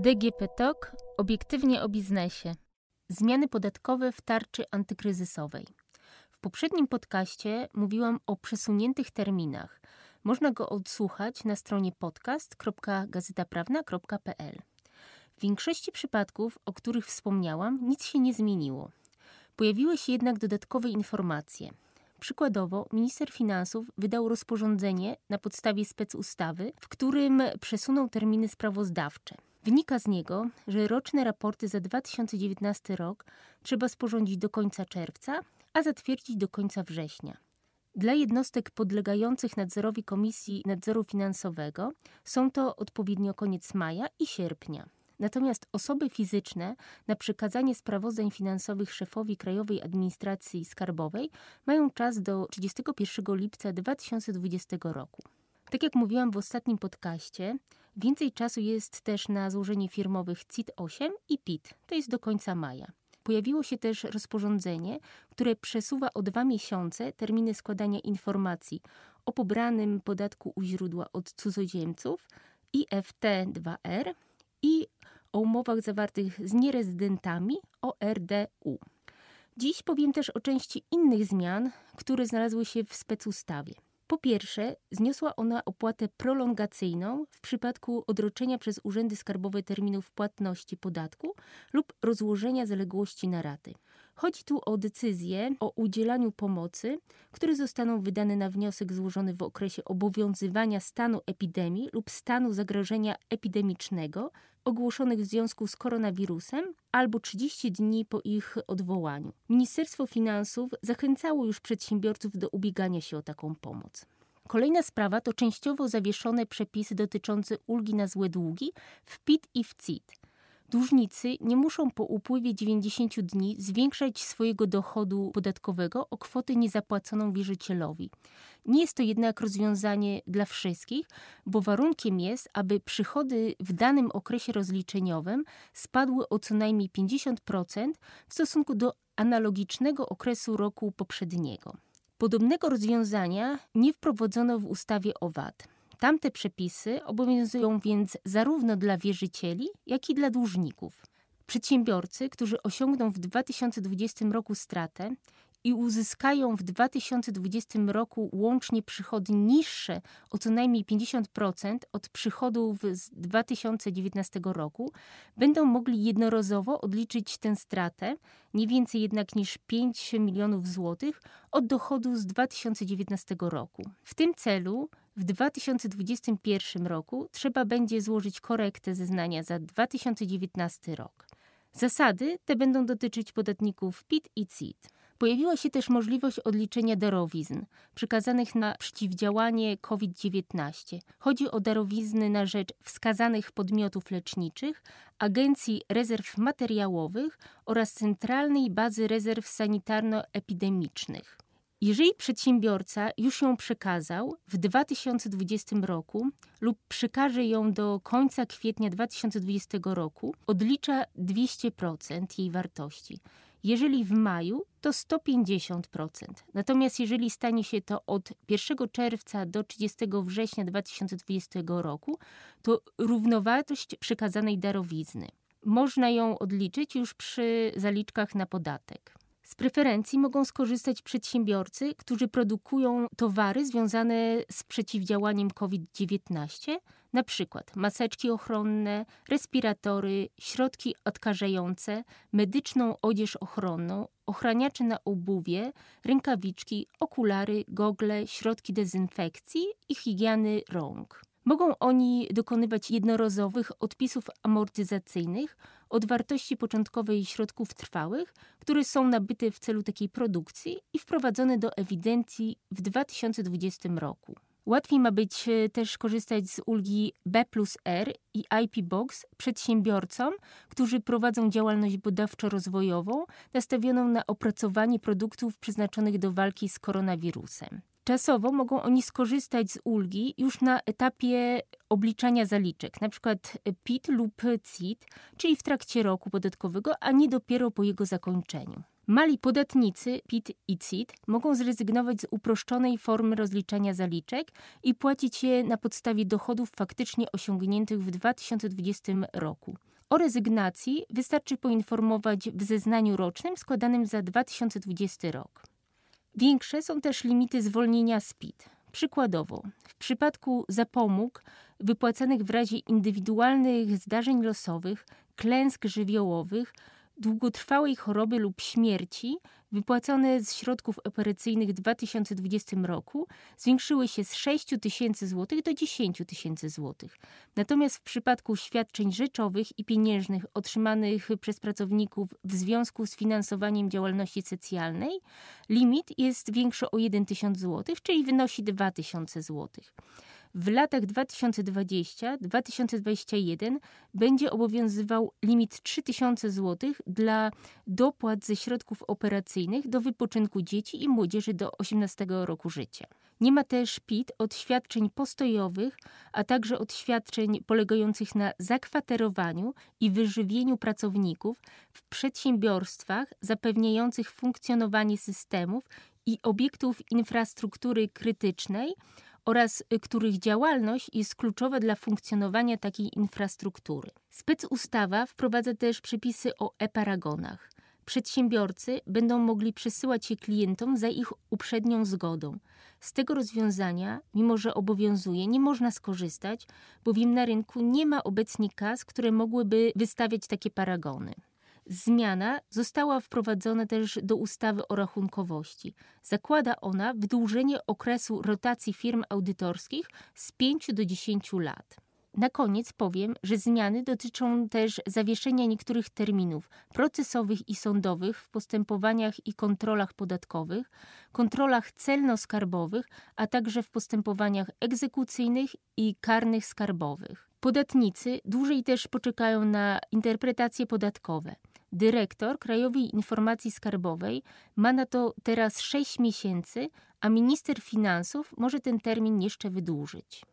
DGP TOK obiektywnie o biznesie. Zmiany podatkowe w tarczy antykryzysowej. W poprzednim podcaście mówiłam o przesuniętych terminach. Można go odsłuchać na stronie podcast.gazetaprawna.pl. W większości przypadków, o których wspomniałam, nic się nie zmieniło. Pojawiły się jednak dodatkowe informacje. Przykładowo, minister finansów wydał rozporządzenie na podstawie specustawy, w którym przesunął terminy sprawozdawcze. Wynika z niego, że roczne raporty za 2019 rok trzeba sporządzić do końca czerwca, a zatwierdzić do końca września. Dla jednostek podlegających nadzorowi Komisji Nadzoru Finansowego są to odpowiednio koniec maja i sierpnia. Natomiast osoby fizyczne na przekazanie sprawozdań finansowych szefowi Krajowej Administracji Skarbowej mają czas do 31 lipca 2020 roku. Tak jak mówiłam w ostatnim podcaście, więcej czasu jest też na złożenie firmowych CIT-8 i PIT, to jest do końca maja. Pojawiło się też rozporządzenie, które przesuwa o dwa miesiące terminy składania informacji o pobranym podatku u źródła od cudzoziemców IFT-2R i o umowach zawartych z nierezydentami ORDU. Dziś powiem też o części innych zmian, które znalazły się w specustawie. Po pierwsze, zniosła ona opłatę prolongacyjną w przypadku odroczenia przez urzędy skarbowe terminów płatności podatku lub rozłożenia zaległości na raty. Chodzi tu o decyzje o udzielaniu pomocy, które zostaną wydane na wniosek złożony w okresie obowiązywania stanu epidemii lub stanu zagrożenia epidemicznego ogłoszonych w związku z koronawirusem albo 30 dni po ich odwołaniu. Ministerstwo Finansów zachęcało już przedsiębiorców do ubiegania się o taką pomoc. Kolejna sprawa to częściowo zawieszone przepisy dotyczące ulgi na złe długi w PIT i w CIT. Dłużnicy nie muszą po upływie 90 dni zwiększać swojego dochodu podatkowego o kwotę niezapłaconą wierzycielowi. Nie jest to jednak rozwiązanie dla wszystkich, bo warunkiem jest, aby przychody w danym okresie rozliczeniowym spadły o co najmniej 50% w stosunku do analogicznego okresu roku poprzedniego. Podobnego rozwiązania nie wprowadzono w ustawie o VAT. Tamte przepisy obowiązują więc zarówno dla wierzycieli, jak i dla dłużników. Przedsiębiorcy, którzy osiągną w 2020 roku stratę i uzyskają w 2020 roku łącznie przychody niższe o co najmniej 50% od przychodów z 2019 roku, będą mogli jednorazowo odliczyć tę stratę, nie więcej jednak niż 5 milionów złotych od dochodu z 2019 roku. W tym celu w 2021 roku trzeba będzie złożyć korektę zeznania za 2019 rok. Zasady te będą dotyczyć podatników PIT i CIT. Pojawiła się też możliwość odliczenia darowizn przekazanych na przeciwdziałanie COVID-19. Chodzi o darowizny na rzecz wskazanych podmiotów leczniczych, Agencji Rezerw Materiałowych oraz Centralnej Bazy Rezerw Sanitarno-Epidemicznych. Jeżeli przedsiębiorca już ją przekazał w 2020 roku lub przekaże ją do końca kwietnia 2020 roku, odlicza 200% jej wartości. Jeżeli w maju, to 150%. Natomiast jeżeli stanie się to od 1 czerwca do 30 września 2020 roku, to równowartość przekazanej darowizny. Można ją odliczyć już przy zaliczkach na podatek. Z preferencji mogą skorzystać przedsiębiorcy, którzy produkują towary związane z przeciwdziałaniem COVID-19, na przykład maseczki ochronne, respiratory, środki odkażające, medyczną odzież ochronną, ochraniacze na obuwie, rękawiczki, okulary, gogle, środki dezynfekcji i higieny rąk. Mogą oni dokonywać jednorazowych odpisów amortyzacyjnych od wartości początkowej środków trwałych, które są nabyte w celu takiej produkcji i wprowadzone do ewidencji w 2020 roku. Łatwiej ma być e, też korzystać z ulgi B plus R i IP Box przedsiębiorcom, którzy prowadzą działalność badawczo-rozwojową nastawioną na opracowanie produktów przeznaczonych do walki z koronawirusem. Czasowo mogą oni skorzystać z ulgi już na etapie obliczania zaliczek, np. PIT lub CIT, czyli w trakcie roku podatkowego, a nie dopiero po jego zakończeniu. Mali podatnicy PIT i CIT mogą zrezygnować z uproszczonej formy rozliczania zaliczek i płacić je na podstawie dochodów faktycznie osiągniętych w 2020 roku. O rezygnacji wystarczy poinformować w zeznaniu rocznym składanym za 2020 rok. Większe są też limity zwolnienia z PIT. Przykładowo, w przypadku zapomóg wypłacanych w razie indywidualnych zdarzeń losowych, klęsk żywiołowych, długotrwałej choroby lub śmierci wypłacone z środków operacyjnych w 2020 roku zwiększyły się z 6 tysięcy złotych do 10 tysięcy złotych. Natomiast w przypadku świadczeń rzeczowych i pieniężnych otrzymanych przez pracowników w związku z finansowaniem działalności socjalnej limit jest większy o 1 tysiąc złotych, czyli wynosi 2 tysiące złotych w latach 2020-2021 będzie obowiązywał limit 3000 zł dla dopłat ze środków operacyjnych do wypoczynku dzieci i młodzieży do 18 roku życia. Nie ma też PIT od świadczeń postojowych, a także od świadczeń polegających na zakwaterowaniu i wyżywieniu pracowników w przedsiębiorstwach zapewniających funkcjonowanie systemów i obiektów infrastruktury krytycznej oraz y, których działalność jest kluczowa dla funkcjonowania takiej infrastruktury. Specustawa wprowadza też przepisy o e-paragonach. Przedsiębiorcy będą mogli przesyłać je klientom za ich uprzednią zgodą. Z tego rozwiązania, mimo że obowiązuje, nie można skorzystać, bowiem na rynku nie ma obecnie kas, które mogłyby wystawiać takie paragony. Zmiana została wprowadzona też do ustawy o rachunkowości. Zakłada ona wydłużenie okresu rotacji firm audytorskich z 5 do 10 lat. Na koniec powiem, że zmiany dotyczą też zawieszenia niektórych terminów procesowych i sądowych w postępowaniach i kontrolach podatkowych, kontrolach celno-skarbowych, a także w postępowaniach egzekucyjnych i karnych skarbowych. Podatnicy dłużej też poczekają na interpretacje podatkowe. Dyrektor Krajowej Informacji Skarbowej ma na to teraz 6 miesięcy, a minister finansów może ten termin jeszcze wydłużyć.